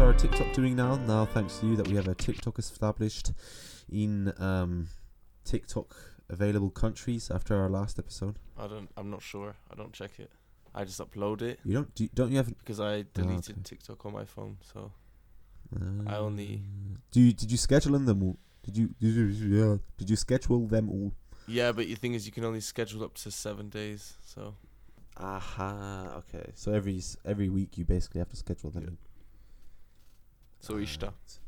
how's our TikTok doing now? Now, thanks to you, that we have a TikTok established in um, TikTok available countries after our last episode. I don't. I'm not sure. I don't check it. I just upload it You don't? Do, you, don't you have? because I deleted okay. TikTok on my phone. So Uh, I only- Do you? Did you schedule them all? Did you? Did you? Yeah. Did you schedule them all? yeah, but the thing is, you can only schedule up to seven days. So Aha. Okay. So every every week you basically have to schedule them. Yeah. So ishta. Alright.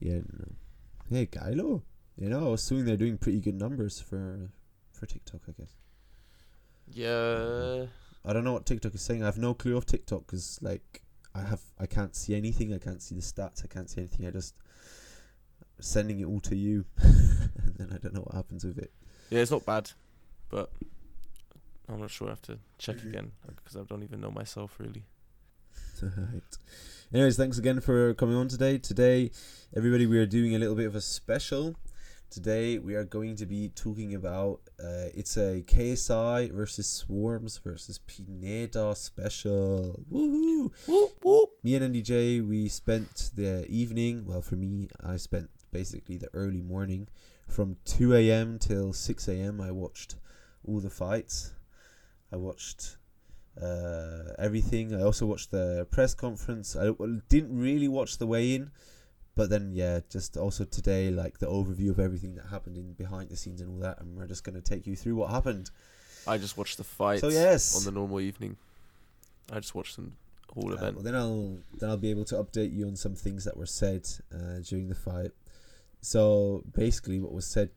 Yeah. No. Hey, Kylo. You know, I was assuming they're doing pretty good numbers for for TikTok. I guess. Yeah. I don't know what TikTok is saying. I have no clue of TikTok because like I have I can't see anything. I can't see the stats. I can't see anything. I just sending it all to you, and then I don't know what happens with it. Yeah, it's not bad, but I'm not sure. I have to check mm-hmm. again because I don't even know myself really. right. Anyways, thanks again for coming on today. Today, everybody, we are doing a little bit of a special. Today, we are going to be talking about uh, it's a KSI versus Swarmz versus Pineda special. Woohoo! Whoop whoop. Me and Ndjay, we spent the evening. Well, for me, I spent basically the early morning from 2 a.m. till 6 a.m. I watched all the fights. I watched uh, everything. I also watched the press conference. I didn't really watch the weigh-in, but then yeah, just also today like the overview of everything that happened in behind the scenes and all that, and we're just gonna take you through what happened. I just watched the fight. So yes, on the normal evening. I just watched the whole Uh, event. well, then I'll then I'll be able to update you on some things that were said uh, during the fight. So basically, what was said,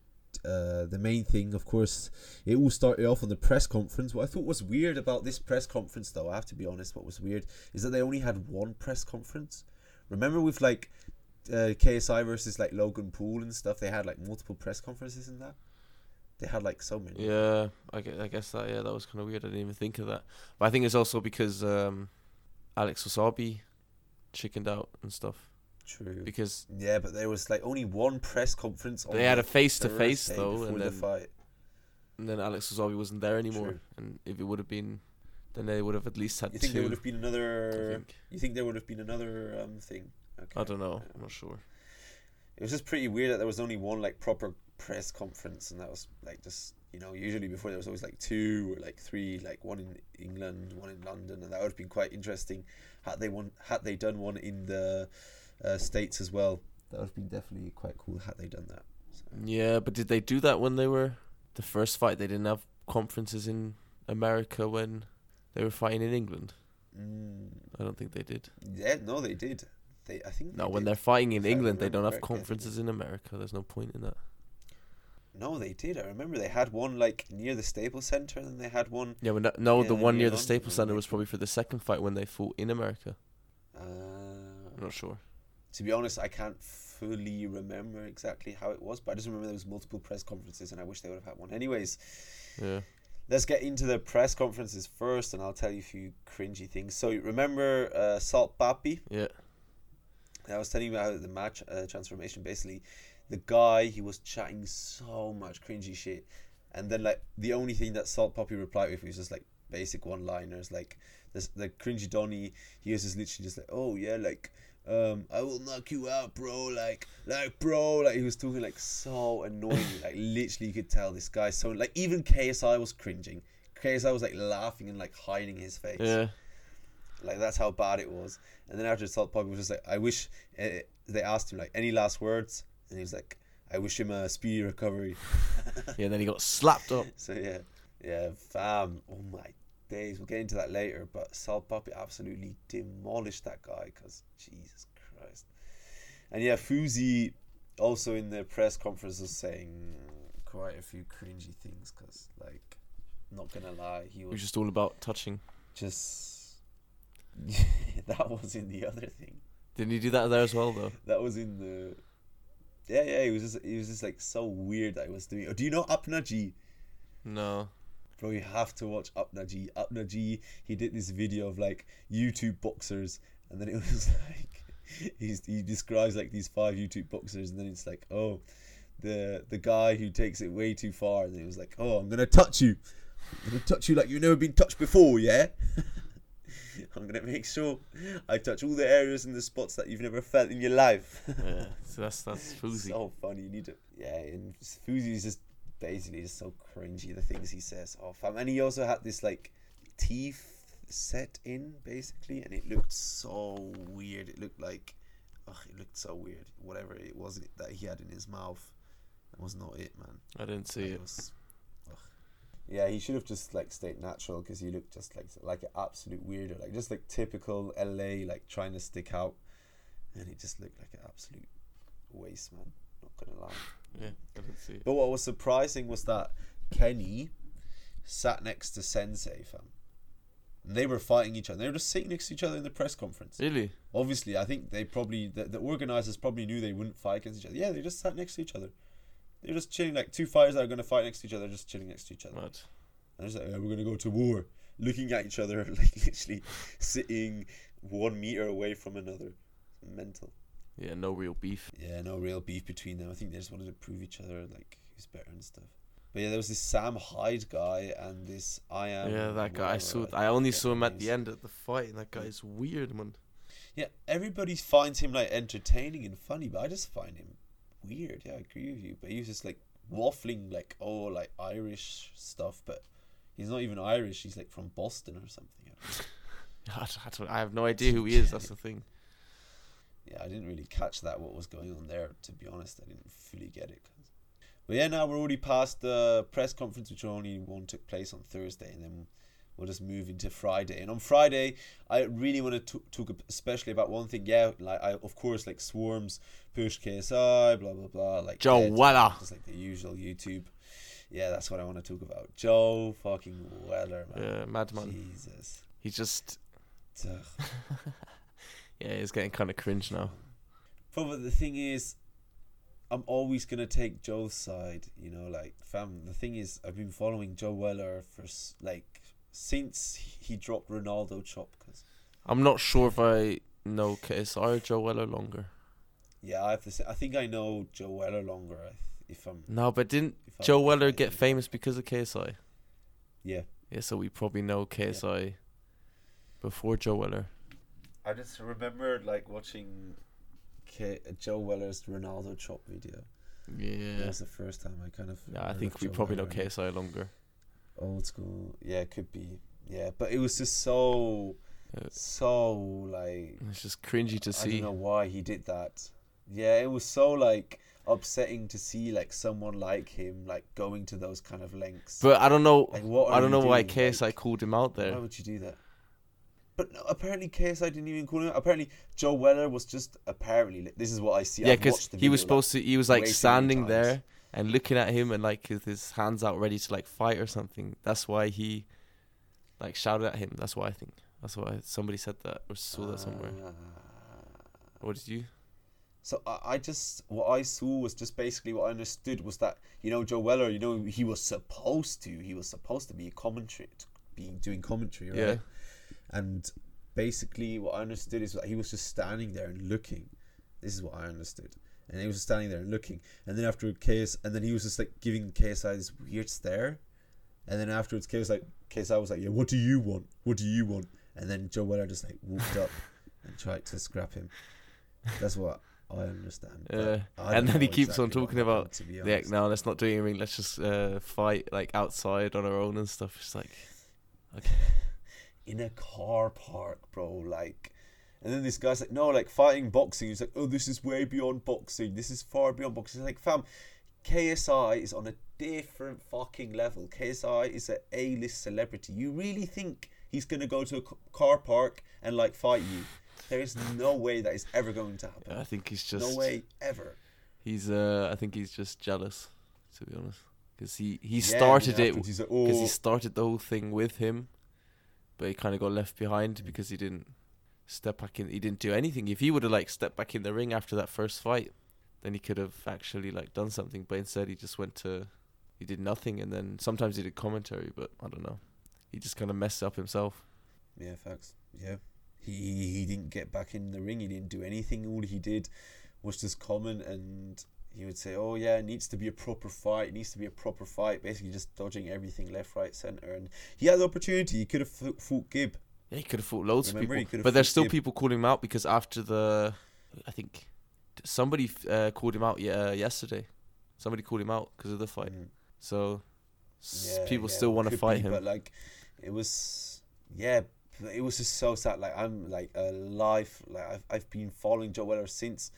uh, the main thing, of course, it all started off on the press conference. What I thought was weird about this press conference, though, I have to be honest, what was weird is that they only had one press conference. Remember with like uh, KSI versus like Logan Paul and stuff, they had like multiple press conferences and that. They had like so many. Yeah, I guess, I guess that yeah that was kind of weird. I didn't even think of that. But I think it's also because um, Alex Wasabi chickened out and stuff True. because Yeah, but there was like only one press conference. On they had a face to face though, and the then fight. and then Alex wasn't there anymore. True. And if it would have been, then they would have at least had You think there would have been another? think. You think there would have been another um thing? Okay. I don't know. I'm not sure. It was just pretty weird that there was only one like proper press conference, and that was like just you know usually before there was always like two or like three, like one in England, one in London, and that would have been quite interesting had they one had they done one in the uh, states as well. That would have been definitely quite cool had they done that. So. Yeah, but did they do that when they were the first fight? They didn't have conferences in America when they were fighting in England. Mm, I don't think they did. yeah, no, they did. They, I think. No, they when did. they're fighting in If England, they don't have correctly, I think conferences in America. There's no point in that. No, they did. I remember they had one like near the Staples Center, and then they had one. Yeah, but no, no the one near near the London, Staples Center was probably for the second fight when they fought in America. Uh, I'm not sure. To be honest, I can't fully remember exactly how it was, but I just remember there was multiple press conferences, and I wish they would have had one. Anyways, Yeah. let's get into the press conferences first, and I'll tell you a few cringy things. So remember uh, Salt Papi? Yeah. I was telling you about the match uh, transformation. Basically, the guy he was chatting so much cringy shit, and then like the only thing that Salt Papi replied with was just like basic one-liners, like this the cringy Donny. He was just literally just like, oh yeah, like um, I will knock you out, bro. Like, like, bro. Like, he was talking like so annoying. like, literally, you could tell this guy so like even KSI was cringing. KSI was like laughing and like hiding his face. Yeah. Like that's how bad it was. And then after the Salt Pop was just like, I wish uh, they asked him like any last words, and he was like, I wish him a speedy recovery. Yeah, and then he got slapped up. so yeah, yeah, fam. Oh my days. We'll get into that later. But Papi absolutely demolished that guy because Jesus Christ. And yeah, Fousey also in the press conference was saying quite a few cringy things because like, not gonna lie, he It was was just all about touching. just. that was in the other thing. Didn't he do that there as well, though? That was in the. Yeah, yeah. He was just. He was just like so weird that he was doing. Oh, do you know Apna G? No. Bro, you have to watch Apna G. Apna G. He did this video of like YouTube boxers, and then it was like he's, he describes like these five YouTube boxers, and then it's like, oh, the the guy who takes it way too far, and then he was like, oh, I'm gonna touch you. I'm gonna touch you like you've never been touched before, yeah. I'm gonna make sure I touch all the areas and the spots that you've never felt in your life. yeah, so that's that's Fousey. so funny. You need to, yeah. And Fousey is just basically just so cringy. The things he says. Oh, fam. Um, and he also had this like teeth set in basically, and it looked so weird. It looked like, oh, it looked so weird. Whatever it was that he had in his mouth, that was not it, man. I didn't see Like, it. was-. Yeah, he should have just like stayed natural because he looked just like like an absolute weirdo, like just like typical LA, like trying to stick out, and he just looked like an absolute waste man. Not gonna lie. Yeah, I didn't see it. But what was surprising was that Kenny sat next to Sensei, fam. And they were fighting each other. They were just sitting next to each other in the press conference. Really? Obviously, I think they probably the, the organizers probably knew they wouldn't fight against each other. Yeah, they just sat next to each other. They were just chilling like two fighters that are gonna fight next to each other, just chilling next to each other. Mad. And it's like, yeah, we're gonna go to war, looking at each other, like literally sitting one meter away from another. Mental. Yeah, no real beef. Yeah, no real beef between them. I think they just wanted to prove each other like who's better and stuff. But yeah, there was this Sam Hyde guy and this I am. yeah, that guy. I saw. I only saw him at the end at the fight, and that guy's weird, man. Yeah, everybody finds him like entertaining and funny, but I just find him weird. Yeah, I agree with you. But he was just like waffling like oh like Irish stuff, but he's not even Irish. He's like from Boston or something. I. I, don't- I, don't- I have no idea who he is. That's the thing. Yeah, I didn't really catch that what was going on there. To be honest, I didn't fully get it. But yeah, now we're already past the press conference, which only one took place on Thursday, and then we'll just move into Friday. And on Friday, I really want to talk especially about one thing. Yeah, like I of course like Swarmz push KSI, blah blah blah. Like Joe Weller. just like the usual YouTube. Yeah, that's what I want to talk about. Joe fucking Weller, man. Yeah, madman. Jesus. He's just. Yeah, he's getting kind of cringe now. But the thing is, I'm always gonna take Joe's side. You know, like fam. The thing is, I've been following Joe Weller for like since he dropped Ronaldo chop. Cause I'm not sure if I know KSI or Joe Weller longer. yeah, I have to say, I think I know Joe Weller longer. If I'm No, but didn't Joe Weller get think- famous because of KSI? Yeah, Yeah, so we probably know KSI before Joe Weller. I just remembered like watching K- Joe Weller's Ronaldo chop video. That Yeah. was the first time I kind of. Yeah, I think we Joe probably know Weller KSI longer. old school. Yeah, it could be. Yeah, but it was just so, Yeah. so like It's just cringy to I see. I don't know why he did that. Yeah, it was so like upsetting to see like someone like him like going to those kind of lengths. But I don't know. like, what I don't know why? KSI Like, called him out there. Why would you do that? But no, apparently KSI didn't even call him. out. Apparently Joe Weller was just apparently. This is what I see. Yeah, because he was video, like, supposed to. He was like standing there and looking at him and like with his hands out, ready to like fight or something. That's why he like shouted at him. That's why I think. That's why somebody said that or saw that somewhere. Ah. What did you? So I, I just what I saw was just basically what I understood was that you know Joe Weller, you know he was supposed to, he was supposed to be a commentary, be doing commentary, right? Yeah. And basically, what I understood is that he was just standing there and looking. This is what I understood, and he was standing there and looking. And then after KS, and then he was just like giving KSI this weird stare. And then afterwards, KSI like KSI was like, "Yeah, what do you want? What do you want?" And then Joe Weller just like walked up and tried to scrap him. That's what I understand. Yeah. I And then he keeps on exactly what talking happened, about to be Yeah, honest. no, let's not do anything. Let's just uh, fight like outside on our own and stuff. It's like, in a car park, bro. Like, and then this guy's like, no, like fighting boxing. He's like, oh, this is way beyond boxing. This is far beyond boxing. It's like, fam, KSI is on a different fucking level. KSI is a A-list celebrity. You really think he's gonna go to a car park and like fight you? There is no way that is ever going to happen. I think he's just no way ever. He's uh, I think he's just jealous, to be honest, because he he Yeah, started it he's like, because oh, he started the whole thing with him, but he kind of got left behind mm. because he didn't step back in. He didn't do anything. If he would have like stepped back in the ring after that first fight, then he could have actually like done something. But instead, he just went to he did nothing, and then sometimes he did commentary, but I don't know. He just kind of messed up himself. Yeah, facts. Yeah. He he didn't get back in the ring. He didn't do anything. All he did was just comment and he would say, "Oh yeah, it needs to be a proper fight. It needs to be a proper fight." Basically, just dodging everything left, right, center. And he had the opportunity. He could have fought Gibb. Yeah, he could have fought loads Remember, of people, but there's still Gib. people calling him out because after the, I think, somebody uh, called him out yeah yesterday. Somebody called him out because of the fight. Mm. So Yeah, people yeah, still want to fight be, him. But like, it was yeah, it was just so sad. Like I'm like a life. Like I've I've been following Joe Weller since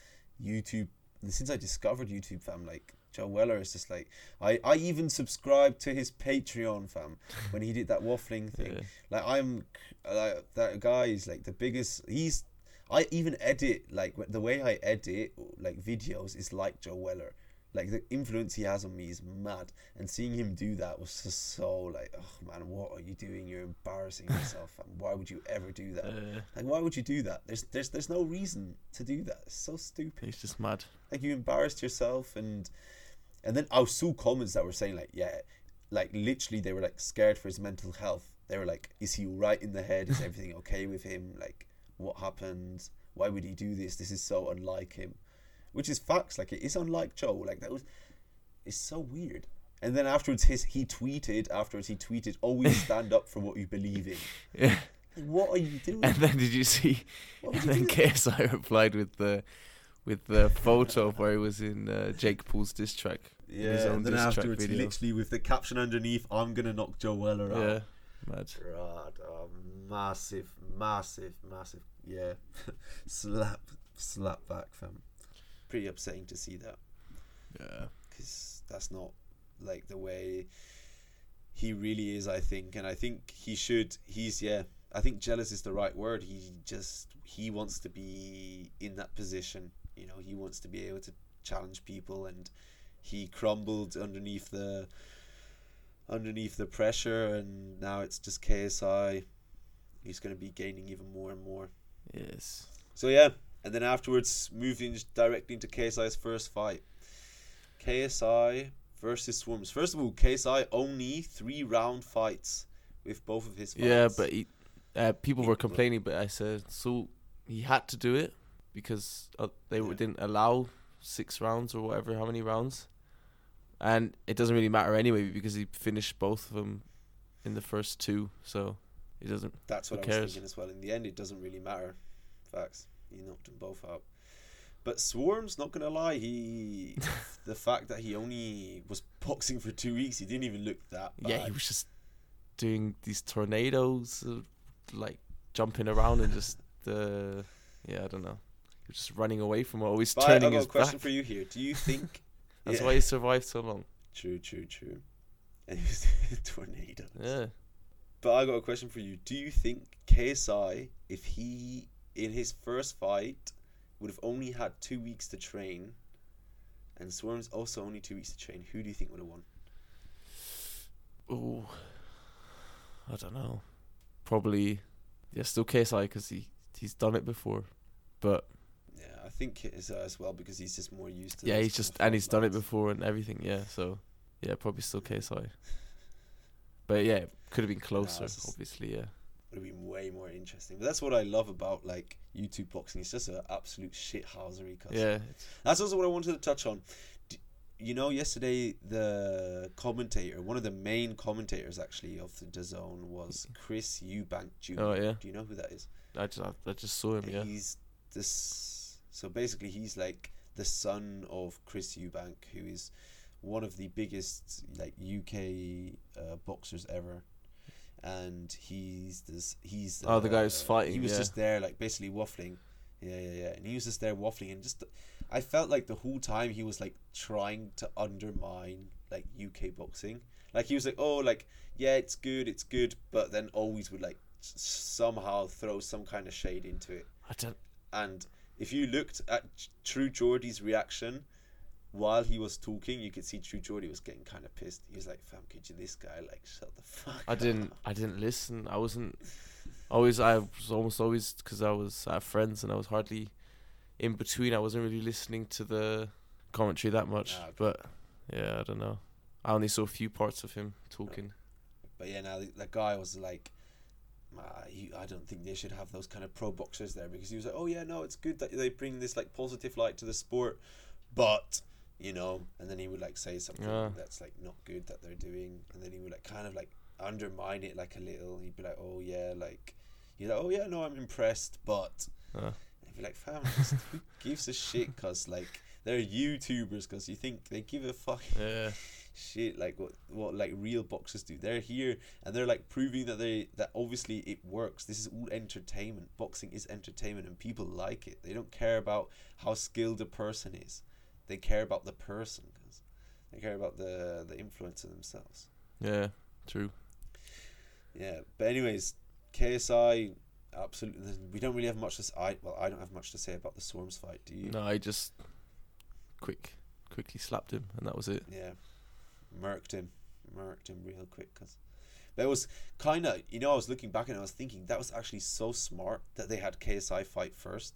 YouTube. Since I discovered YouTube, fam. Like Joe Weller is just like I I even subscribed to his Patreon, fam. when he did that waffling thing. Yeah. Like I'm like that guy is like the biggest. He's I even edit like the way I edit like videos is like Joe Weller. Like the influence he has on me is mad, and seeing him do that was just so like, oh man, what are you doing? You're embarrassing yourself. and why would you ever do that? Uh, Like, why would you do that? There's there's there's no reason to do that. It's so stupid. he's just mad. Like you embarrassed yourself, and and then I saw comments that were saying like, yeah, like literally they were like scared for his mental health. They were like, is he right in the head? Is everything okay with him? Like, what happened? Why would he do this? This is so unlike him. Which is facts. Like it is unlike Joe. Like that was, it's so weird. And then afterwards, his he tweeted. Afterwards, he tweeted, "Always stand up for what you believe in." Yeah. Like, what are you doing? And then did you see? And you then? KSI replied with the, with the photo of where he was in uh, Jake Paul's diss track. in his Yeah, own and then afterwards, literally with the caption underneath, "I'm gonna knock Joe Weller out." Yeah, mad. God, oh, massive, massive, massive, yeah, slap, slap back, fam. Pretty upsetting to see that Yeah. because that's not like the way he really is. I think, and I think he should. He's yeah. I think jealous is the right word. He just he wants to be in that position. You know, he wants to be able to challenge people, and he crumbled underneath the underneath the pressure, and now it's just KSI. He's going to be gaining even more and more. Yes. So yeah, and then afterwards moving directly into KSI's first fight. KSI versus Swarmz. First of all, KSI only three round fights with both of his fights. Yeah, but he, uh, people were complaining, but I said so he had to do it because uh, they Yeah. didn't allow six rounds or whatever, how many rounds, and it doesn't really matter anyway because he finished both of them in the first two, so it doesn't. that's what I was cares? thinking as well. In the end, it doesn't really matter. Facts. He knocked them both out. But Swarmz, not gonna lie, he the fact that he only was boxing for two weeks, he didn't even look that bad. Yeah, he was just doing these tornadoes, uh, like jumping around and just uh, yeah, I don't know. He was just running away from it, always But I, I turning got his a question back. for you here. Do you think? That's Yeah. why he survived so long. True, true, true. And he was tornadoes. Yeah. But I got a question for you. Do you think KSI, if he in his first fight would have only had two weeks to train, and Swarmz also only two weeks to train, who do you think would have won? Oh, I don't know. Probably, yeah, still KSI because he he's done it before, but Yeah, I think uh, as well because he's just more used to. yeah, he's just and he's done it before and everything. Yeah, so yeah, probably still KSI. But yeah, could have been closer. Obviously, yeah. Would have been way more interesting. But that's what I love about like YouTube boxing. It's just an absolute shithousery. cuz. Yeah, That's also what I wanted to touch on. D- You know, yesterday the commentator, one of the main commentators actually of the DAZN was Chris Eubank Jr. Oh, yeah. Do you know who that is? I just I, I just saw him. Yeah, He's this. So basically, he's like the son of Chris Eubank, who is one of the biggest like UK uh, boxers ever. And he's this. He's Oh, the guy who's uh, fighting, He was yeah. just there, like basically waffling. Yeah, yeah, yeah. And he was just there waffling, and just I felt like the whole time he was like trying to undermine like UK boxing. Like he was like, oh, like yeah, it's good, it's good, but then always would like somehow throw some kind of shade into it. I don't. And if you looked at True Geordie's reaction while he was talking, you could see True Geordie was getting kind of pissed. He was like, "Fam, could you this guy like shut the fuck?" I didn't. I didn't listen. I wasn't. Always, I was almost always because I was at friends and I was hardly in between. I wasn't really listening to the commentary that much. Ah, okay. But yeah, I don't know. I only saw a few parts of him talking. But yeah, now that guy was like, "Ah, he, I don't think they should have those kind of pro boxers there because he was like, oh yeah, no, it's good that they bring this like positive light to the sport, but you know, and then he would like say something Yeah. that's like not good that they're doing, and then he would like kind of like undermine it like a little. He'd be like, oh yeah, like. You're like, oh yeah, no, I'm impressed, but Uh. I'd be like, fam, just who gives a shit? Cause like they're YouTubers, cause you think they give a fuck Yeah. shit like what what like real boxers do. They're here and they're like proving that they that obviously it works. This is all entertainment. Boxing is entertainment, and people like it. They don't care about how skilled a person is. They care about the person, cause they care about the the influencer themselves. Yeah. True. Yeah, but anyways, KSI absolutely. We don't really have much to. I well, I don't have much to say about the Swarmz fight. Do you? No, I just quick, quickly slapped him, and that was it. Yeah, murked him, murked him real quick. Cause, but it was kind of you know I was looking back and I was thinking that was actually so smart that they had KSI fight first.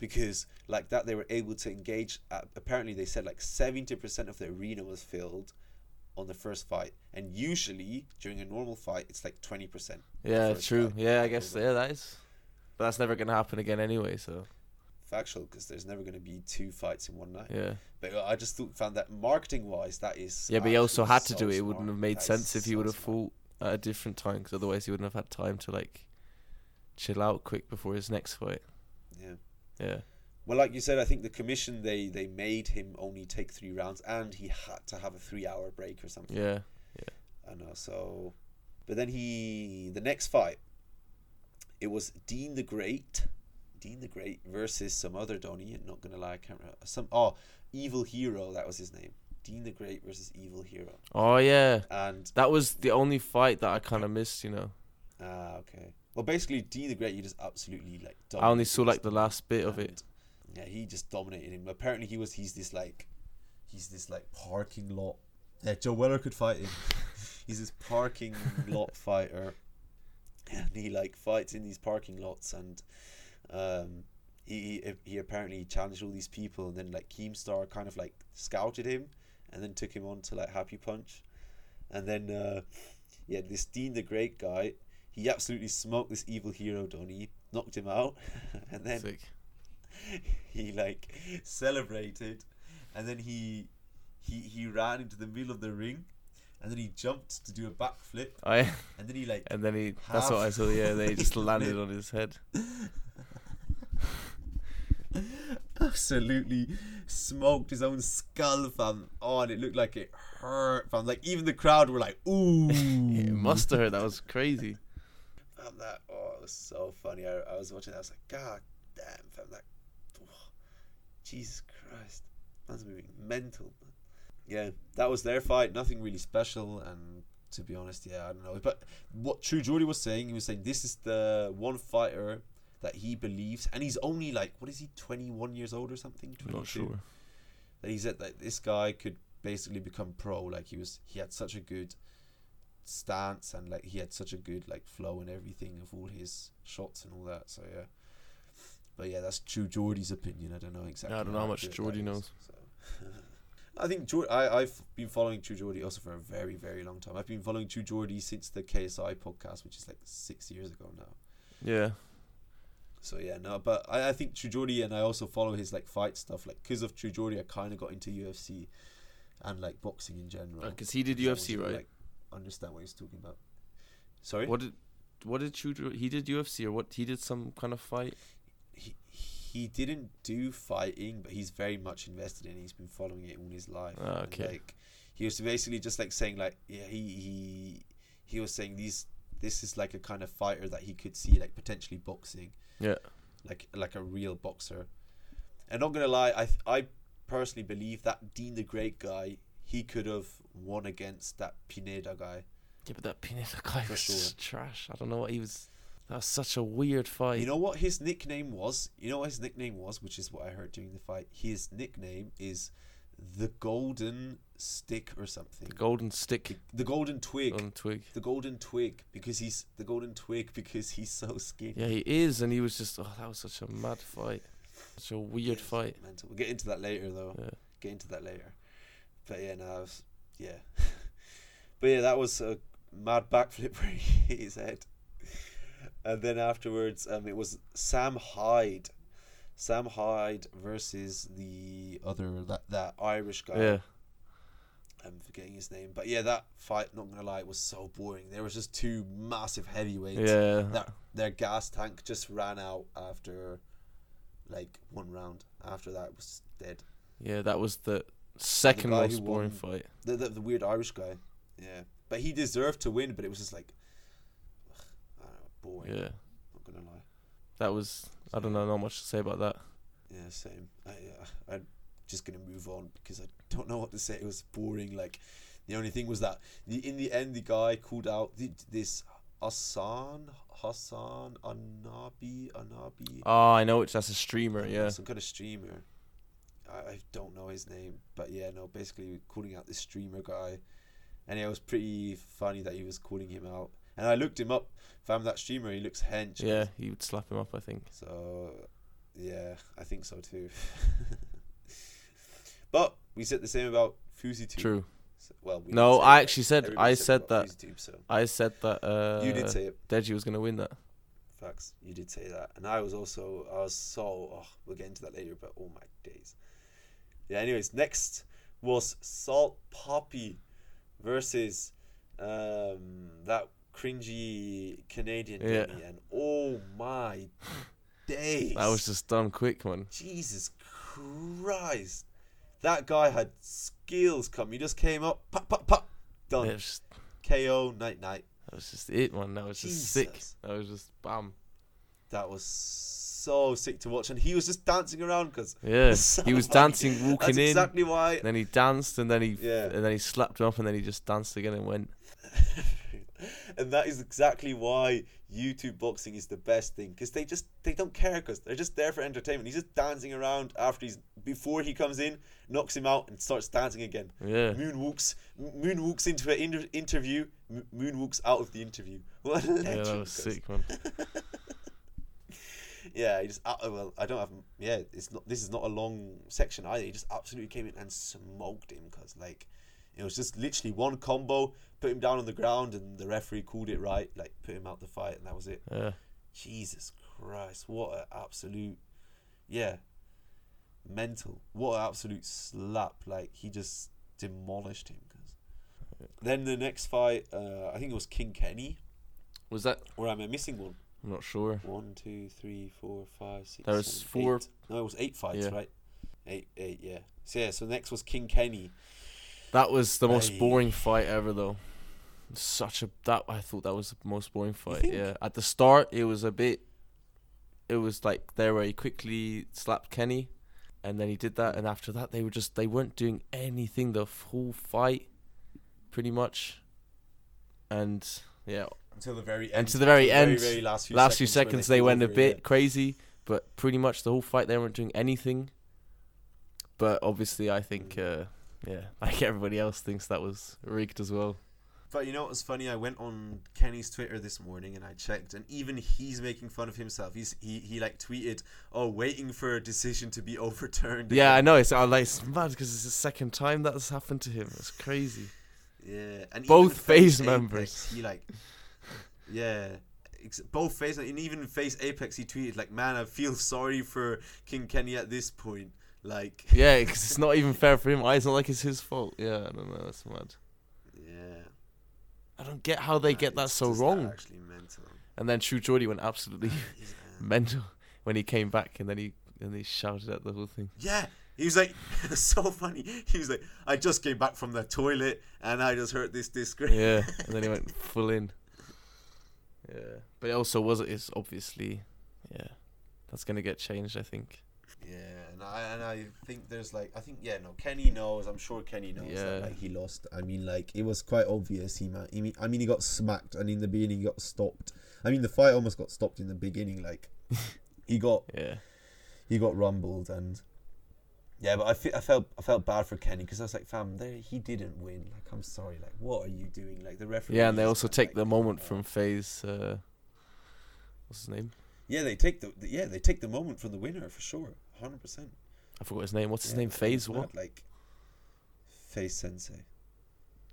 Because like that they were able to engage. At, apparently they said like seventy percent of the arena was filled on the first fight, and usually during a normal fight it's like twenty percent. Yeah, true. fight. Yeah, I guess yeah, that is. But that's never gonna happen again anyway. So Factual, because there's never going to be two fights in one night. yeah, But uh, I just thought, found that marketing wise, that is. yeah. But he also had to so do it. It wouldn't have made That sense if he so would have fought at a different time, because otherwise he wouldn't have had time to like chill out quick before his next fight. Yeah. Yeah, Well, like you said, I think the commission they they made him only take three rounds, and he had to have a three hour break or something. yeah, yeah. I know. So, but then he the next fight, it was Dean the Great, Dean the Great versus some other Donny. Not gonna lie, I can't remember some. Oh, Evil Hero, that was his name. Dean the Great versus Evil Hero, Oh yeah, and that was the only fight that I kind of missed. You know, ah okay. Well, basically, Dean the Great, you just absolutely like. I only saw like the last bit of it. Yeah, he just dominated him. Apparently, he was he's this like, he's this like parking lot. Yeah, Joe Weller could fight him. he's this parking lot fighter, and he like fights in these parking lots, and um, he he, he apparently challenged all these people, and then like Keemstar kind of like scouted him, and then took him on to like Happy Punch, and then uh, yeah, this Dean the Great guy. He absolutely smoked this evil hero Donny, knocked him out, and then Sick. he like celebrated and then he he he ran into the middle of the ring and then he jumped to do a backflip I and then he like and then he. That's what I saw. Yeah, they just landed on his head. absolutely smoked his own skull fam oh and it looked like it hurt fam like even the crowd were like ooh It must have hurt. That was crazy. Fam that oh it was so funny. I, I was watching that I was like god damn fam that. Oh, Jesus Christ. Man's moving mental man. yeah that was their fight. Nothing really special and to be honest yeah I don't know. But what True Geordie was saying he was saying this is the one fighter that he believes and he's only like what is he 21 years old or something? I'm not sure. that he said that this guy could basically become pro like he was he had such a good stance and like he had such a good like flow and everything of all his shots and all that so yeah but yeah that's true Geordie's opinion I don't know exactly I don't know how much Geordie is, knows. so. I think Jor- I, I've been following True Geordie also for a very very long time I've been following True Geordie since the KSI podcast which is like six years ago now Yeah, so yeah, no, but I, I think True Geordie and I also follow his like fight stuff. Like because of True Geordie, I kind of got into UFC and like boxing in general. Oh, because he did UFC, right? Like, understand what he's talking about. Sorry, What did what did he did UFC or what he did some kind of fight? he he didn't do fighting, but he's very much invested in. it. He's been following it all his life. Ah, and, okay. like he was basically just like saying like yeah he he he was saying these this is like a kind of fighter that he could see like potentially boxing. Yeah. like like a real boxer. And not gonna lie, I I personally believe that Dean the Great guy he could have won against that Pineda guy. Yeah, but that Pineda guy For was sure. trash. I don't know what he was. That was such a weird fight. You know what his nickname was? You know what his nickname was, which is what I heard during the fight. His nickname is the Golden Stick or something. the golden stick The, the Golden Twig. on twig. the Golden Twig because he's the Golden Twig because he's so skinny. Yeah, he is, and he was just. Oh, that was such a mad fight. Such a weird It's fight. Mental. We'll get into that later though. Yeah. Get into that later. But yeah, no, was, yeah. but yeah, that was a mad backflip where he hit his head. And then afterwards, um, it was Sam Hyde. Sam Hyde versus the other that that Irish guy. Yeah. I'm forgetting his name, but yeah, that fight. Not gonna lie, was so boring. There was just two massive heavyweights. Yeah. That their gas tank just ran out after like one round. After that, it was dead. Yeah, that was the second most boring fight. The, the the weird Irish guy. Yeah, but he deserved to win. But it was just like, ugh, I don't know, boring. Yeah. Not gonna lie. That was I don't know, not much to say about that. Yeah, same. I uh, I'm just gonna move on because I don't know what to say. It was boring. Like the only thing was that the in the end the guy called out the, this Hassan Hassan Anabi Anabi. Oh, I know which that's a streamer, yeah. some kind of streamer. I, I don't know his name, but yeah, no. Basically, calling out this streamer guy, and yeah, it was pretty funny that he was calling him out. And I looked him up, found that streamer. He looks hench. Yeah, he would slap him up, I think. So, yeah, I think so too. but we said the same about Fousey too. True. So- well, we No, I actually said I said about that so I said that uh you did say it. Deji was gonna win that. Facts. You did say that, and I was also I was so oh we'll get into that later, but oh my days. Yeah. Anyways, next was Salt Papi versus um that cringy Canadian Yeah. And oh my days. That was just done quick, man. Jesus Christ. That guy had skills come. He just came up, pop, pop, pop, done. Just, KO, night, night. that was just it, man. That was just sick. That was just bam. That was so sick to watch. And he was just dancing around because Yeah, So he was funny. dancing, walking that's in, exactly why. and then he danced, and then he Yeah. and then he slapped him up, and then he just danced again and went. and that is exactly why YouTube boxing is the best thing because they just they don't care because they're just there for entertainment. He's just dancing around after he's before he comes in, knocks him out, and starts dancing again. Yeah, Moonwalks, moonwalks into an inter- interview, moonwalks out of the interview. What a legend! yeah, that was sick, man. Yeah, he just uh, well, I don't have. Yeah, it's not. This is not a long section either. He just absolutely came in and smoked him because like, it was just literally one combo, put him down on the ground, and the referee called it right. Like, put him out the fight, and that was it. Yeah, Jesus Christ, what an absolute, yeah, mental. What an absolute slap! Like he just demolished him. Cause then the next fight, uh, I think it was King Kenny, was that? or am I missing one? I'm not sure. One, two, three, four, five, six. There was seven, four- eight. No, it was eight fights, Yeah. right? Eight, eight, yeah. So yeah, so next was King Kenny. That was the most Aye. boring fight ever, though. Such a that I thought that was the most boring fight. Yeah, at the start it was a bit. It was like there where he quickly slapped Kenny, and then he did that, and after that they were just they weren't doing anything the whole fight, pretty much. And yeah, Until the very end. And to the very end, last few last few seconds, seconds where they went a bit over, crazy, but pretty much the whole fight they weren't doing anything. But obviously, I think, uh, yeah, like everybody else thinks that was rigged as well. But you know what was funny? I went on Kenny's Twitter this morning and I checked, and even he's making fun of himself. He's he he like tweeted, "Oh, waiting for a decision to be overturned." Yeah, I know. It's uh, like it's mad because it's the second time that's happened to him. It's crazy. Yeah, and Both even FaZe Apex, members. He like, yeah, both FaZe and even FaZe Apex. He tweeted like, "Man, I feel sorry for King Kenny at this point." Like, Yeah, because it's not even fair for him. It's not like it's his fault. Yeah, I don't know. That's mad. yeah, I don't get how they man, get that so wrong. Actually, mental. And then True Geordie went absolutely Yeah. mental when he came back, and then he and he shouted at the whole thing. Yeah. He was like, so funny. He was like, I just came back from the toilet and I just heard this disgrace. Yeah, and then he went full in. Yeah, but it also was it's obviously, yeah, that's gonna get changed. I think. Yeah, and I and I think there's like I think yeah no Kenny knows I'm sure Kenny knows Yeah. that like he lost. I mean like it was quite obvious he ma- he mean, I mean he got smacked and in the beginning he got stopped. I mean the fight almost got stopped in the beginning like he got Yeah, he got rumbled and yeah but I, fe- I felt I felt bad for Kenny because I was like fam he didn't win like I'm sorry like what are you doing like the referee yeah, and they also take the moment from FaZe. Uh, what's his name? yeah they take the yeah they take the moment from the winner for sure hundred percent I forgot his name. What's his Yeah, name? mad, what? like FaZe Sensei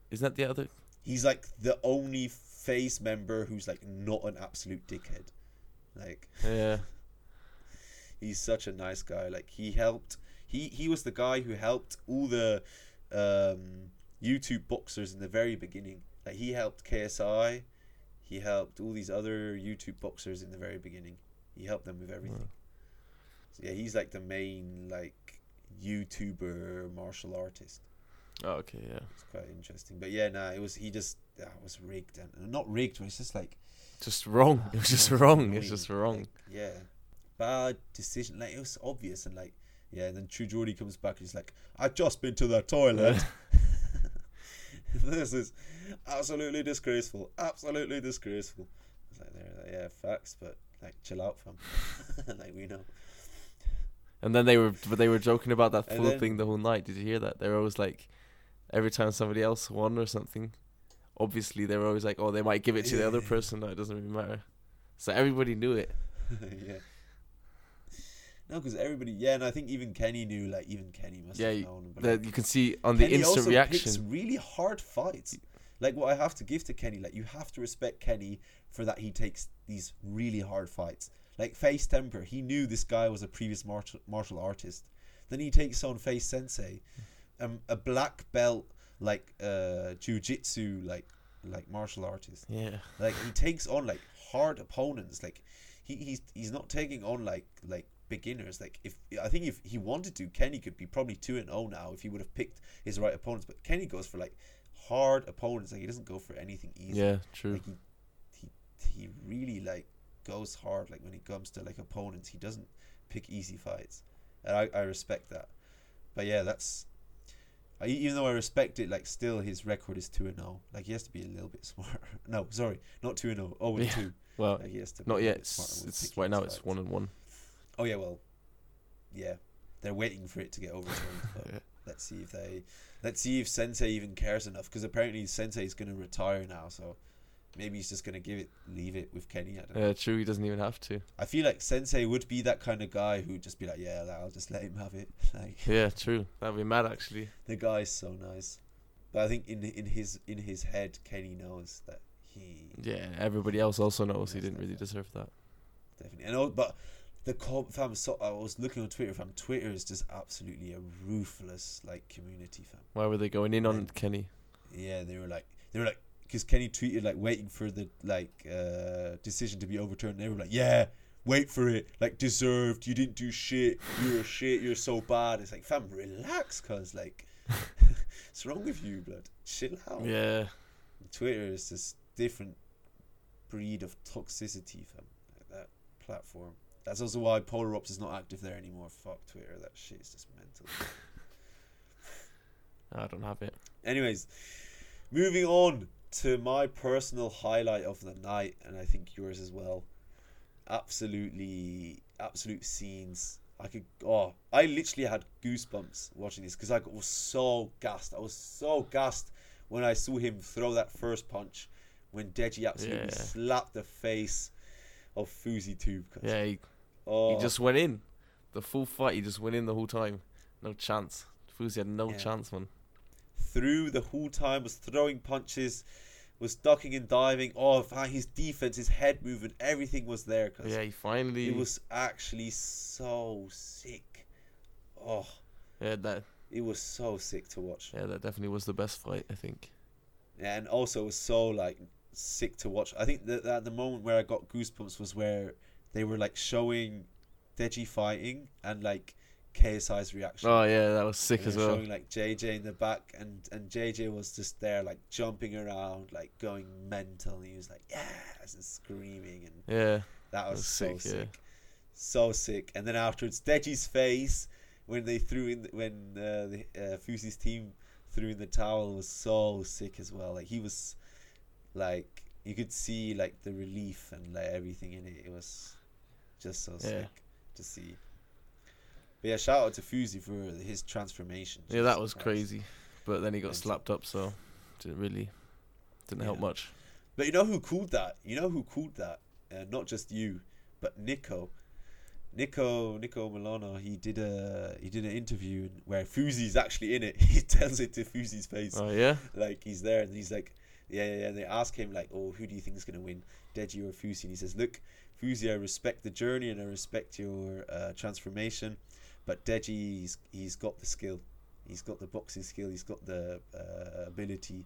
Isn't that the other? he's like the only FaZe member who's like not an absolute dickhead like Yeah, he's such a nice guy like he helped he he was the guy who helped all the um YouTube boxers in the very beginning. Like he helped KSI, he helped all these other YouTube boxers in the very beginning. He helped them with everything. Wow. So yeah, he's like the main like YouTuber martial artist. Oh, okay, yeah. It's quite interesting. But yeah, nah, it was he just that was rigged and not rigged, but it's just like Just wrong. It was just wrong. It was just wrong. like, yeah, bad decision. Like it was obvious and like yeah. And then True Geordie comes back and he's like, "I've just been to the toilet." this is absolutely disgraceful. Absolutely disgraceful. It's like they're like, yeah, facts, but like chill out, fam. like we know. And then they were, but they were joking about that full then- thing the whole night. Did you hear that? They were always like, every time somebody else won or something, obviously they were always like, oh, they might give it to the other Yeah. person. No, it doesn't really matter. So everybody knew it. yeah. No, because everybody, yeah, and I think even Kenny knew, like, even Kenny must Yeah, have known. But The, like, you can see on the Kenny instant also reaction. picks really hard fights. Like what I have to give to Kenny, like you have to respect Kenny for that he takes these really hard fights. Like FaZe Temperrr, he knew this guy was a previous martial martial artist. Then he takes on FaZe Sensei, um, a black belt like uh jujitsu like like martial artist. Yeah. Like he takes on like hard opponents. Like he, he's he's not taking on like like beginners. Like if I think if he wanted to, Kenny could be probably two and zero now if he would have picked his right opponents. But Kenny goes for like hard opponents. Like he doesn't go for anything easy. Yeah, true. Like he he he really like goes hard. Like when it comes to like opponents, he doesn't pick easy fights, and I I respect that. But yeah, that's. I, even though I respect it, like still his record is two and zero. Like he has to be a little bit smarter. No, sorry, not two and zero. Oh, and Yeah. two. Well, Like he has to. be not yet. It's, it's right now. It's one and one. Oh yeah, well, yeah, they're waiting for it to get overturned. but Yeah. let's see if they, let's see if Sensei even cares enough. Because apparently Sensei is going to retire now, so maybe he's just going to give it, leave it with Kenny. I don't know. Yeah, true. He doesn't even have to. I feel like Sensei would be that kind of guy who'd just be like, yeah, I'll just let him have it. Like Yeah, true. That'd be mad actually. the guy's so nice. But I think in in his in his head, Kenny knows that he Yeah, everybody else also knows he didn't really definitely. deserve that. definitely. And all, but the com- fam, so I was looking on Twitter. Fam, Twitter is just absolutely a ruthless like community, fam. Why were they going in on Kenny? Yeah, they were like they were like because Kenny tweeted like waiting for the like uh decision to be overturned. And they were like, yeah, wait for it. Like deserved. You didn't do shit. You're shit. You're so bad. It's like fam, relax, cause like, what's wrong with you, blood? Chill out. Yeah, Twitter is this different breed of toxicity, fam. Like that platform. That's also why Polar Ops is not active there anymore. Fuck Twitter. That shit is just mental. I don't have it. Anyways, moving on to my personal highlight of the night, and I think yours as well. Absolutely, absolute scenes. I could. Oh, I literally had goosebumps watching this because I was so gassed. I was so gassed when I saw him throw that first punch when Deji absolutely Yeah. slapped the face of FouseyTube. Yeah, he, oh, he just went in. The full fight, he just went in the whole time. No chance. Fousey had no Yeah. chance, man. Through the whole time, was throwing punches, was ducking and diving. Oh, his defense, his head movement, everything was there. Cause Yeah, he finally. it was actually so sick. Oh, Yeah, that. it was so sick to watch. Yeah, that definitely was the best fight. I think. Yeah, And also, it was so like sick to watch. I think that, that the moment where I got goosebumps was where they were like showing Deji fighting and like KSI's reaction. Oh yeah, that was sick as well. Showing like JJ in the back, and and JJ was just there, like jumping around, like going mental. And he was like, "Yes!" and screaming, and Yeah, that was, was so sick, sick, yeah. so sick. And then afterwards, Deji's face when they threw in when uh, the uh, Fousey's team threw in the towel was so sick as well. Like he was, like you could see like the relief and like everything in it. It was just so Yeah. sick to see. But yeah, shout out to Fousey for his transformation. yeah, that was Christ. crazy. But then he got slapped up, so didn't really didn't help much. But you know who called that? You know who called that? Uh, not just you, but Niko. Niko Niko Omilana. He did a he did an interview where Fousey's actually in it. He tells it to Fousey's face, Oh yeah, like he's there, and he's like, yeah, yeah, yeah. And they ask him like, oh, who do you think is gonna win, Deji or Fousey? And he says, look, Fousey, I respect the journey and I respect your uh, transformation, but Deji, he's, he's got the skill. He's got the boxing skill. He's got the uh, ability,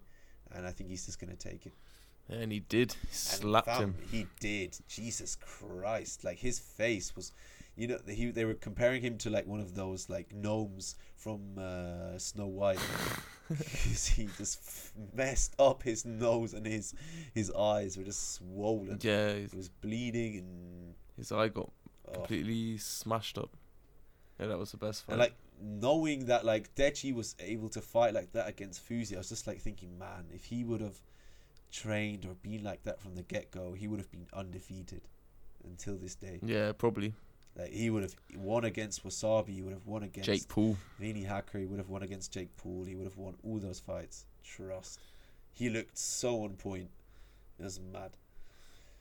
and I think he's just gonna take it. And he did. He slapped him. He did. Jesus Christ! Like his face was, you know, he they were comparing him to like one of those like gnomes from uh, Snow White. 'Cause he just f- messed up his nose and his his eyes were just swollen. Yeah, He was bleeding and his eye got oh. completely smashed up. Yeah, that was the best fight. and like knowing that like Deji was able to fight like that against Fousey, I was just like thinking, man, if he would have trained or been like that from the get go, he would have been undefeated until this day. yeah, probably Like he would have won against Wasabi, he would have won against Jake Paul. Vinnie Hacker, he would have won against Jake Paul, he would have won all those fights. Trust. He looked so on point. It was mad.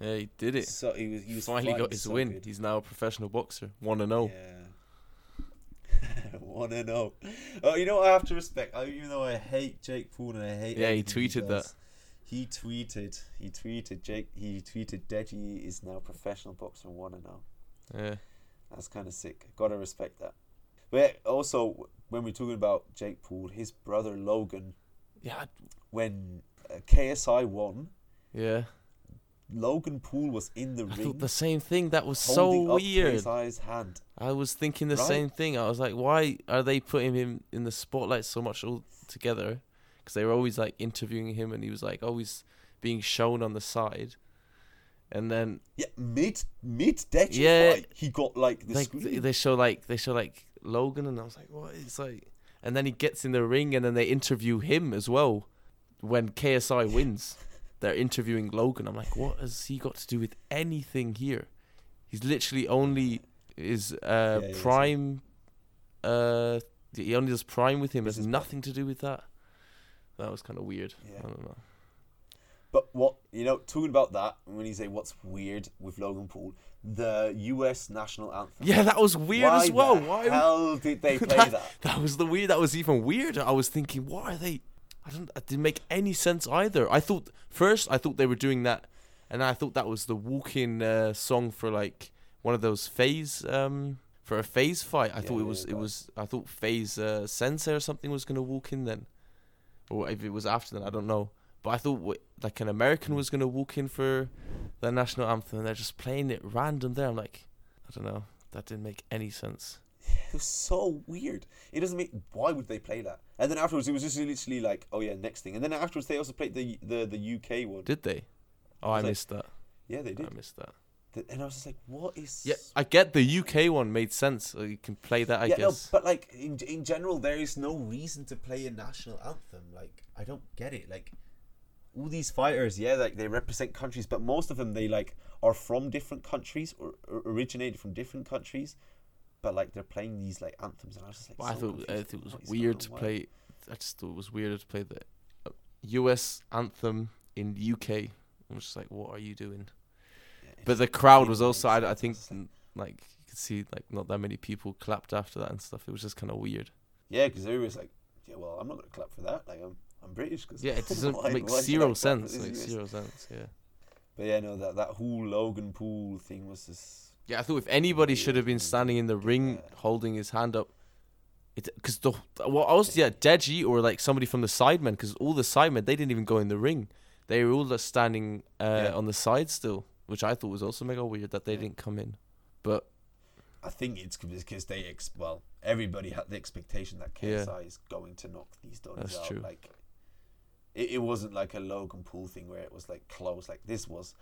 Yeah, he did it. So he was he was Finally got his so win. good. He's now a professional boxer. One and zero. Yeah. One and oh. Oh, you know what I have to respect. I, even though I hate Jake Paul and I hate. Yeah, he tweeted does, that. He tweeted. He tweeted. Jake. He tweeted. Deji is now professional boxer one and oh. Yeah, That's kind of sick. Gotta respect that. But also, when we're talking about Jake Paul, his brother Logan, yeah, when uh, KSI won, yeah. Logan Paul was in the I ring thought the same thing. That was so weird. KSI's hand. I was thinking the Right? same thing. I was like, why are they putting him in the spotlight so much all together? Because they were always like interviewing him, and he was like always being shown on the side. And then Yeah, mid mid Deji Yeah. fight, he got like the like they, they show like they show like Logan, and I was like, what? It's like, and then he gets in the ring, and then they interview him as well. When KSI wins, they're interviewing Logan. I'm like, what has he got to do with anything here? He's literally only is uh Yeah, prime. Uh, he only does prime with him. This Has nothing to do with that. That was kind of weird. Yeah. I don't know. But what you know, talking about that, when you say what's weird with Logan Paul, the U.S. national anthem. Yeah, that was weird Why as well. the Why? hell did they play That- that? That was the weird. That was even weirder. I was thinking, why are they? I don't. It didn't make any sense either. I thought first, I thought they were doing that, and I thought that was the walk-in uh, song for like one of those FaZe um for a FaZe fight. I Yeah, thought it was it it was. was. I thought FaZe uh, sensei or something was gonna walk in then, or if it was after then, I don't know. But I thought like an American was gonna walk in for the national anthem, and they're just playing it random there. I'm like, I don't know. That didn't make any sense. It was so weird. It doesn't make. Why would they play that? And then afterwards, it was just literally like, oh yeah, next thing. And then afterwards, they also played the the the UK one. Did they? Oh, I like- missed that. yeah, they did. I missed that. The- And I was just like, what is? Yeah, I get the UK one made sense. Uh, You can play that, I yeah, no, but like in in general, there is no reason to play a national anthem. Like I don't get it. Like all these fighters, yeah, like they represent countries, but most of them they like are from different countries or, or originated from different countries. But like they're playing these like anthems, and I was just like, But I thought I thought it was What is going weird to Why? play. I just thought it was weird to play the uh, US anthem in the UK. I was just like, what are you doing? Yeah, But the crowd was also. I, I think like- you could see like not that many people clapped after that and stuff. It was just kind of weird. yeah, because everybody's like, yeah, well, I'm not gonna clap for that. Like I'm I'm British. Cause Yeah, it doesn't why- make why zero sense. Like zero sense. Yeah. But yeah, no, that that whole Logan Paul thing was just. Yeah, I thought if anybody should have been standing in the ring Yeah. holding his hand up, it because the well, I was yeah Deji or like somebody from the sidemen because all the sidemen they didn't even go in the ring, they were all just standing uh, Yeah. on the side still, which I thought was also mega weird that they Yeah. didn't come in. But I think it's because they ex- well, everybody had the expectation that. KSI is going to knock these That's out. true. Like, it, it wasn't like a Logan Paul thing where it was like close. Like this was,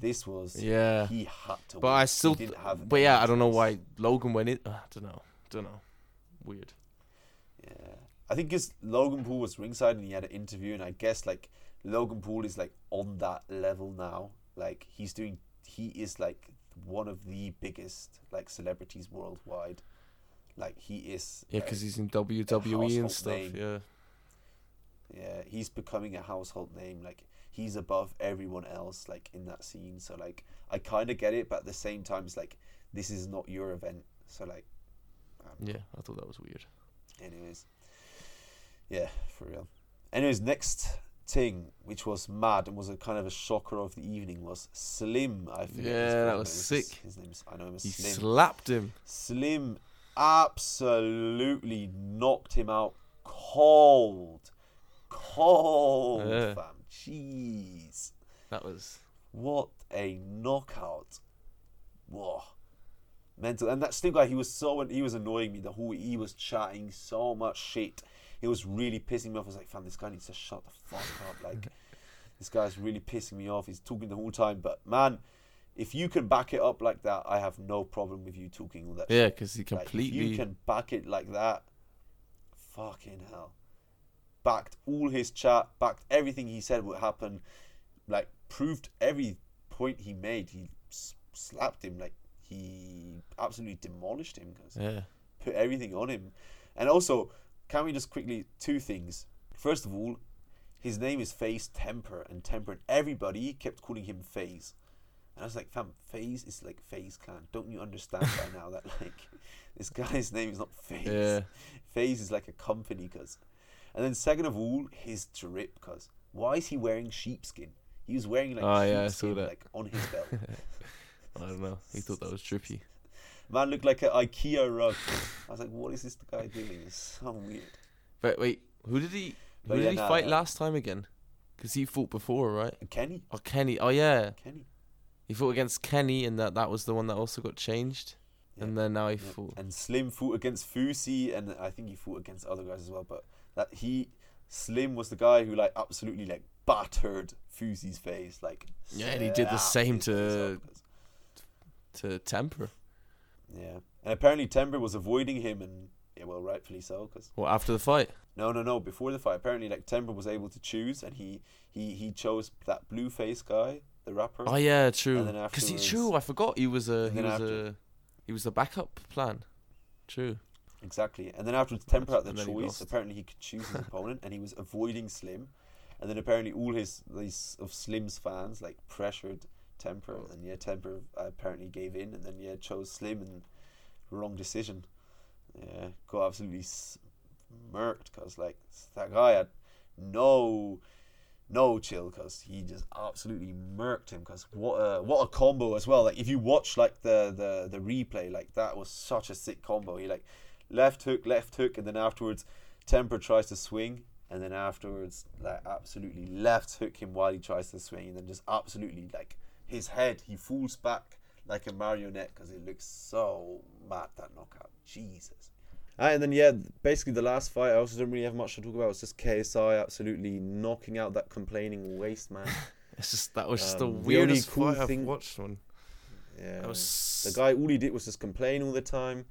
this was. yeah, He had to. but win. I He still, didn't have but yeah, I don't know why Logan went in. Uh, I don't know, don't know, weird. Yeah, I think because Logan Paul was ringside and he had an interview, and I guess like Logan Paul is like on that level now. Like he's doing, he is like one of the biggest like celebrities worldwide. Like he is. Yeah, uh, because he's in WWE and stuff. name. Yeah, yeah, he's becoming a household name. Like he's above everyone else. Like in that scene. So like I kind of get it, but at the same time, it's like this is not your event. So like, um, yeah, I thought that was weird. Anyways, yeah, for real. Anyways, next thing, which was mad and was a kind of a shocker of the evening, was Slim. I forget. his Yeah, that was sick. His name's I know him as He Slim. slapped him. Slim absolutely knocked him out cold. Cold, Yeah. fam. Jeez. That was What a knockout. Whoa. Mental. And that Slim guy, he was so he was annoying me. The whole he was chatting so much shit. It was really pissing me off. I was like, fam, this guy needs to shut the fuck up. Like this guy's really pissing me off. He's talking the whole time. But man, if you can back it up like that, I have no problem with you talking all that yeah, because he Like, completely you can back it like that, fucking hell. Backed all his chat, backed everything he said would happen, like proved every point he made. He s- slapped him, like he absolutely demolished him because yeah. put everything on him. And also, can we just quickly two things? First of all, his name is FaZe Temper, and Temper, and everybody kept calling him FaZe. And I was like, fam, FaZe is like FaZe Clan. Don't you understand by now that like this guy's name is not FaZe? Yeah. FaZe is like a company, cause. And then second of all, his drip, cause why is he wearing sheepskin? He was wearing like Oh, yeah, I sheepskin saw that. like on his belt. I don't know. He thought that was trippy. Man looked like an IKEA rug. I was like, what is this guy doing? It's so weird. But wait, who did he? Who But did yeah, he nah, fight nah. last time again? Because he fought before, right? Kenny, Oh, Kenny. Oh yeah, Kenny. he fought against Kenny, and that that was the one that also got changed. Yeah. And then now he Yeah. fought. And Slim fought against Fousey, and I think he fought against other guys as well. But that he, Slim was the guy who like absolutely like battered Fousey's face, like Yeah, and he did the same to- to Temper. yeah. And apparently Temper was avoiding him, and yeah, well, rightfully so, because Well, after the fight. no, no, no, before the fight, apparently like Temper was able to choose, and he he he chose that Blueface guy, the rapper. Oh yeah, true. Because he true. I forgot he was a he was after- a he was the backup plan. True. Exactly. And then afterwards, Temper had the then he choice. Apparently, he could choose his opponent, and he was avoiding Slim. And then apparently, all his these of Slim's fans like pressured Temper, Oh. and yeah, Temper apparently gave in, and then yeah, chose Slim, and wrong decision. Yeah, got absolutely smirked because like that guy had no no chill because he just absolutely murked him because what a what a combo as well like if you watch like the the the replay like that was such a sick combo he like left hook left hook and then afterwards temper tries to swing and then afterwards like absolutely left hook him while he tries to swing and then just absolutely like his head he falls back like a marionette because it looks so mad that knockout jesus Ah, and then yeah, basically the last fight I also don't really have much to talk about. It's just KSI absolutely knocking out that complaining waste man. It's just that was just Um, the the only weirdest cool fight thing- I've watched one. Yeah, was the guy all he did was just complain all the time.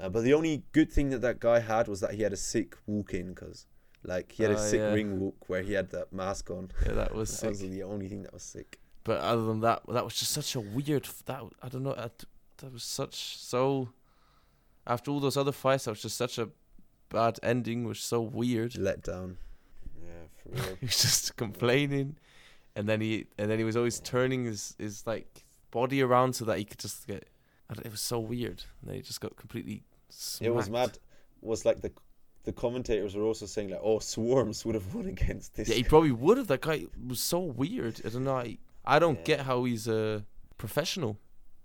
Uh, but the only good thing that that guy had was that he had a sick walk in because like he had a Ah, sick yeah. ring walk where he had that mask on. Yeah, that was That was the only thing that was sick. But other than that, that was just such a weird. That I don't know. That, that was such so. After all those other fights, that was just such a bad ending. Was so weird. Let down. Yeah, for real. he was just complaining, and then he and then he was always turning his his like body around so that he could just get. It was so weird. He just got completely. Smacked. it was mad. Was like the the commentators were also saying like, oh, Swarmz would have won against this. Yeah, he probably would have. That guy was so weird. I don't know. I, I don't Yeah. get how he's a professional.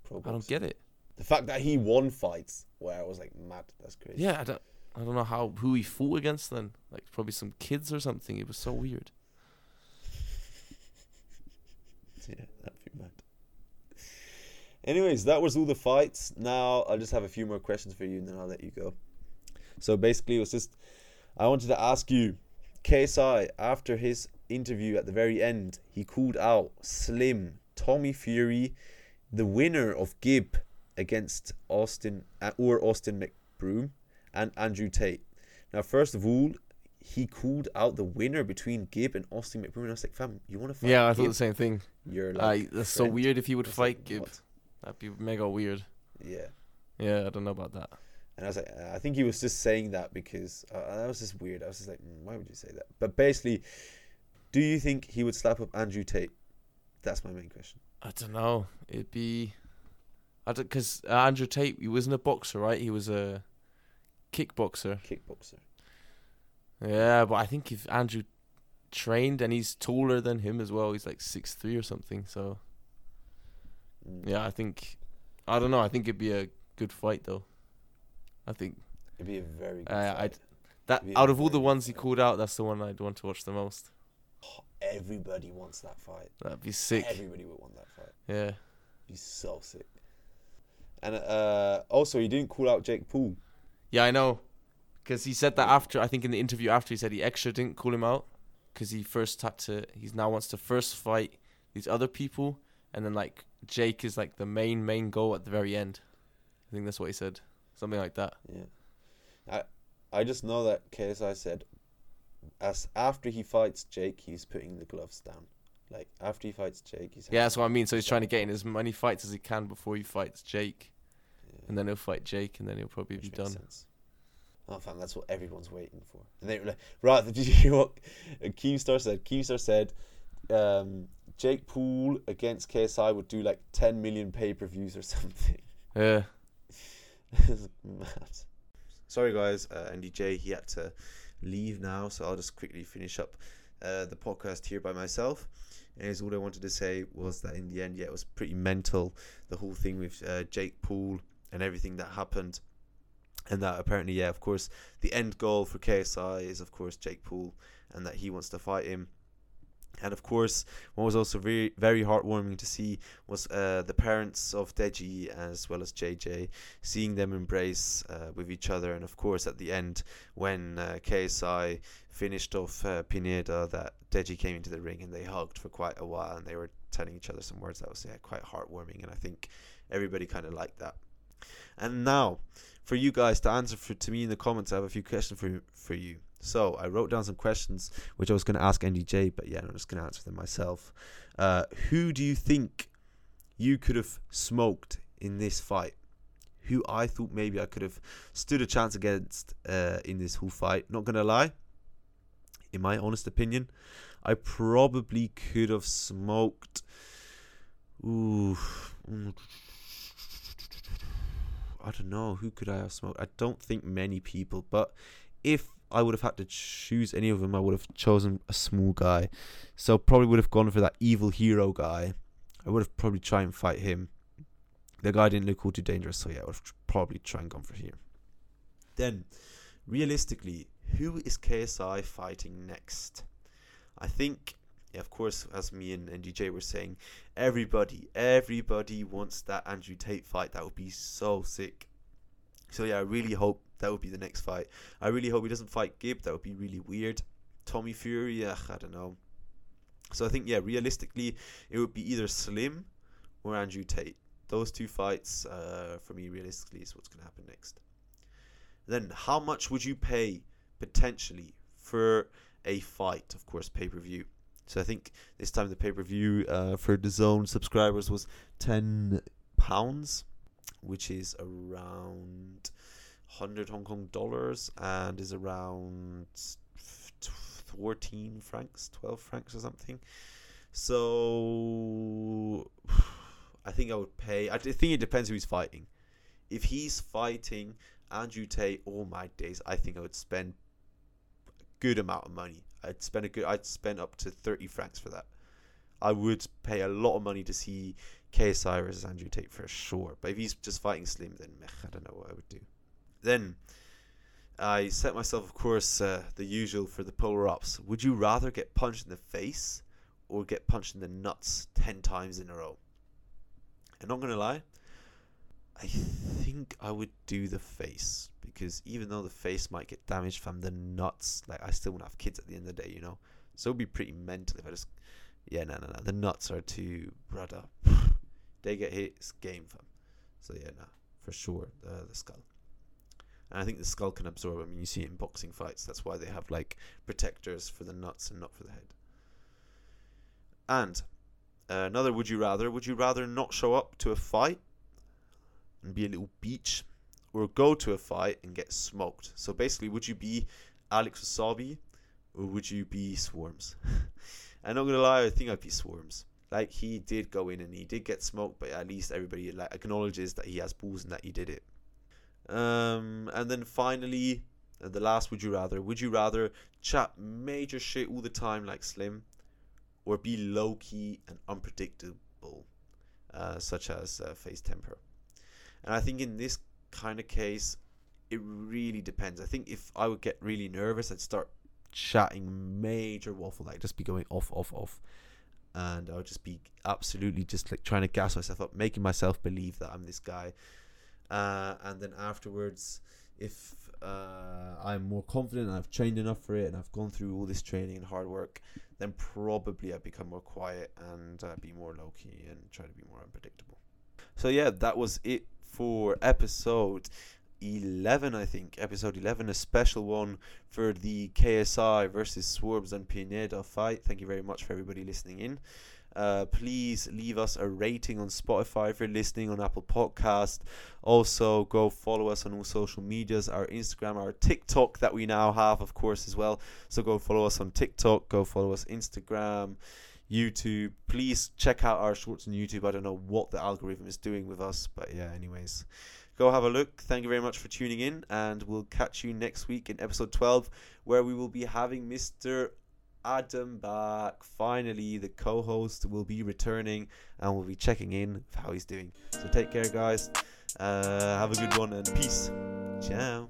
Pro I don't get it. the fact that he won fights where I was like, mad. That's crazy. Yeah, I don't. I don't know how who he fought against then. Like probably some kids or something. It was so weird. Yeah, that'd be mad. Anyways, that was all the fights. Now I'll just have a few more questions for you and then I'll let you go. So basically, it was just I wanted to ask you, KSI, after his interview at the very end, he called out Slim, Tommy Fury, the winner of Gib against Austin uh, or Austin McBroom and Andrew Tate. Now, first of all, he called out the winner between Gib and Austin McBroom. And I was like, fam, you want to fight? Yeah, I thought Gib? the same thing. You're like, that's so weird if he would fight like, Gib. what? That'd be mega weird. Yeah. Yeah, I don't know about that. And I was like, I think he was just saying that because uh, that was just weird. I was just like, mm, why would you say that? But basically, do you think he would slap up Andrew Tate? That's my main question. I don't know. It'd be, I don't because uh, Andrew Tate he wasn't a boxer, right? He was a kickboxer. Kickboxer. Yeah, but I think if Andrew trained and he's taller than him as well, he's like six three or something. So. Yeah, I think I don't know. I think it'd be a good fight though. I think It'd be a very good uh, fight. I'd that It'd be a out of all the ones he called out, that's the one I'd want to watch the most. Everybody wants that fight. That'd be sick. Everybody would want that fight. Yeah. Be so sick. And uh, also, he didn't call out Jake Paul. Yeah, I know. Because he said that after, I think in the interview after, he said he extra didn't call him out. Because he first had to, he now wants to first fight these other people. And then, like, Jake is, like, the main, main goal at the very end. I think that's what he said. Something like that. Yeah. I I just know that KSI said as after he fights Jake, he's putting the gloves down. Like after he fights Jake, he's Yeah, that's what I mean. So he's trying to get in as many fights as he can before he fights Jake. Yeah, And then he'll fight Jake, and then he'll probably which be makes done. sense. Oh, fam, that's what everyone's waiting for. And they were like, right, did you hear what Keemstar said? Keemstar said um, Jake Paul against KSI would do like 10 million pay per views or something. Yeah. It's mad. Sorry, guys. Uh, Ndjay, he had to leave now, so I'll just quickly finish up uh, the podcast here by myself. And all I wanted to say was that in the end, yeah, it was pretty mental. The whole thing with uh, Jake Paul and everything that happened. And that apparently, yeah, of course, the end goal for KSI is, of course, Jake Paul, and that he wants to fight him. And of course, what was also very, very heartwarming to see was uh, the parents of Deji as well as JJ seeing them embrace uh, with each other. And of course, at the end, when uh, KSI finished off uh, Pineda, that Deji came into the ring and they hugged for quite a while and they were telling each other some words that was yeah, quite heartwarming. And I think everybody kind of liked that. And now, for you guys to answer for, to me in the comments, I have a few questions for for you. So I wrote down some questions which I was going to ask Ndjay, but yeah, I'm just going to answer them myself. Uh, who do you think you could have smoked in this fight? Who I thought maybe I could have stood a chance against uh, in this whole fight? Not gonna lie, in my honest opinion, I probably could have smoked. Ooh, I don't know who could I have smoked. I don't think many people, but if I would have had to choose any of them, I would have chosen a small guy. So probably would have gone for that evil hero guy. I would have probably tried and fight him. The guy didn't look all too dangerous, so yeah, I would have probably try and go for him. Then, realistically, who is KSI fighting next? I think, yeah, of course, as me and, and DJ were saying, everybody, everybody wants that Andrew Tate fight. That would be so sick. So yeah, I really hope that would be the next fight. I really hope he doesn't fight Gib. That would be really weird. Tommy Fury, yeah, I don't know. So I think yeah, realistically, it would be either Slim or Andrew Tate. Those two fights, uh, for me, realistically, is what's going to happen next. Then, how much would you pay potentially for a fight? Of course, pay per view. So I think this time the pay per view uh, for DAZN subscribers was ten pounds, which is around hundred Hong Kong dollars and is around fourteen francs, twelve francs or something. So I think I would pay. I think it depends who he's fighting. If he's fighting Andrew Tate, all my days, I think I would spend a good amount of money. I'd spend a good. I'd spend up to thirty francs for that. I would pay a lot of money to see KSI versus Andrew Tate for sure. But if he's just fighting Slim, then meh, I don't know what I would do. Then I set myself, of course, uh, the usual for the polar ups. Would you rather get punched in the face or get punched in the nuts ten times in a row? And I'm not gonna lie. I think I would do the face because even though the face might get damaged from the nuts, like I still want to have kids at the end of the day, you know. So it'd be pretty mental if I just, yeah, no, no, no. The nuts are too brother. They get hit, it's game fam. So yeah, no, for sure, the the skull. And I think the skull can absorb. I mean, you see in boxing fights. That's why they have like protectors for the nuts and not for the head. And uh, another would you rather? Would you rather not show up to a fight and be a little beach, or go to a fight and get smoked? So basically, would you be Alex Wasabi, or would you be Swarmz? I'm not gonna lie, I think I'd be Swarmz. Like he did go in and he did get smoked, but at least everybody like acknowledges that he has balls and that he did it. Um, and then finally, uh, the last would you rather? Would you rather chat major shit all the time like Slim, or be low key and unpredictable, uh, such as uh, FaZe Temper? And I think in this kind of case, it really depends. I think if I would get really nervous, I'd start chatting major waffle, like just be going off, off, off, and I'll just be absolutely just like trying to gas myself up, making myself believe that I'm this guy. Uh, and then afterwards, if uh, I'm more confident and I've trained enough for it and I've gone through all this training and hard work, then probably I become more quiet and uh, be more low key and try to be more unpredictable. So yeah, that was it for episode 11, I think. Episode 11, a special one for the KSI versus Swarmz and Pineda fight. Thank you very much for everybody listening in. Uh, please leave us a rating on Spotify if you're listening on Apple Podcast. Also, go follow us on all social medias, our Instagram, our TikTok that we now have, of course, as well. So go follow us on TikTok, go follow us Instagram, YouTube. Please check out our shorts on YouTube. I don't know what the algorithm is doing with us, but yeah, anyways. Go have a look. Thank you very much for tuning in, and we'll catch you next week in episode 12, where we will be having Mr. Adam back. Finally, the co host will be returning and we'll be checking in how he's doing. So take care, guys. Uh, have a good one and peace. Ciao.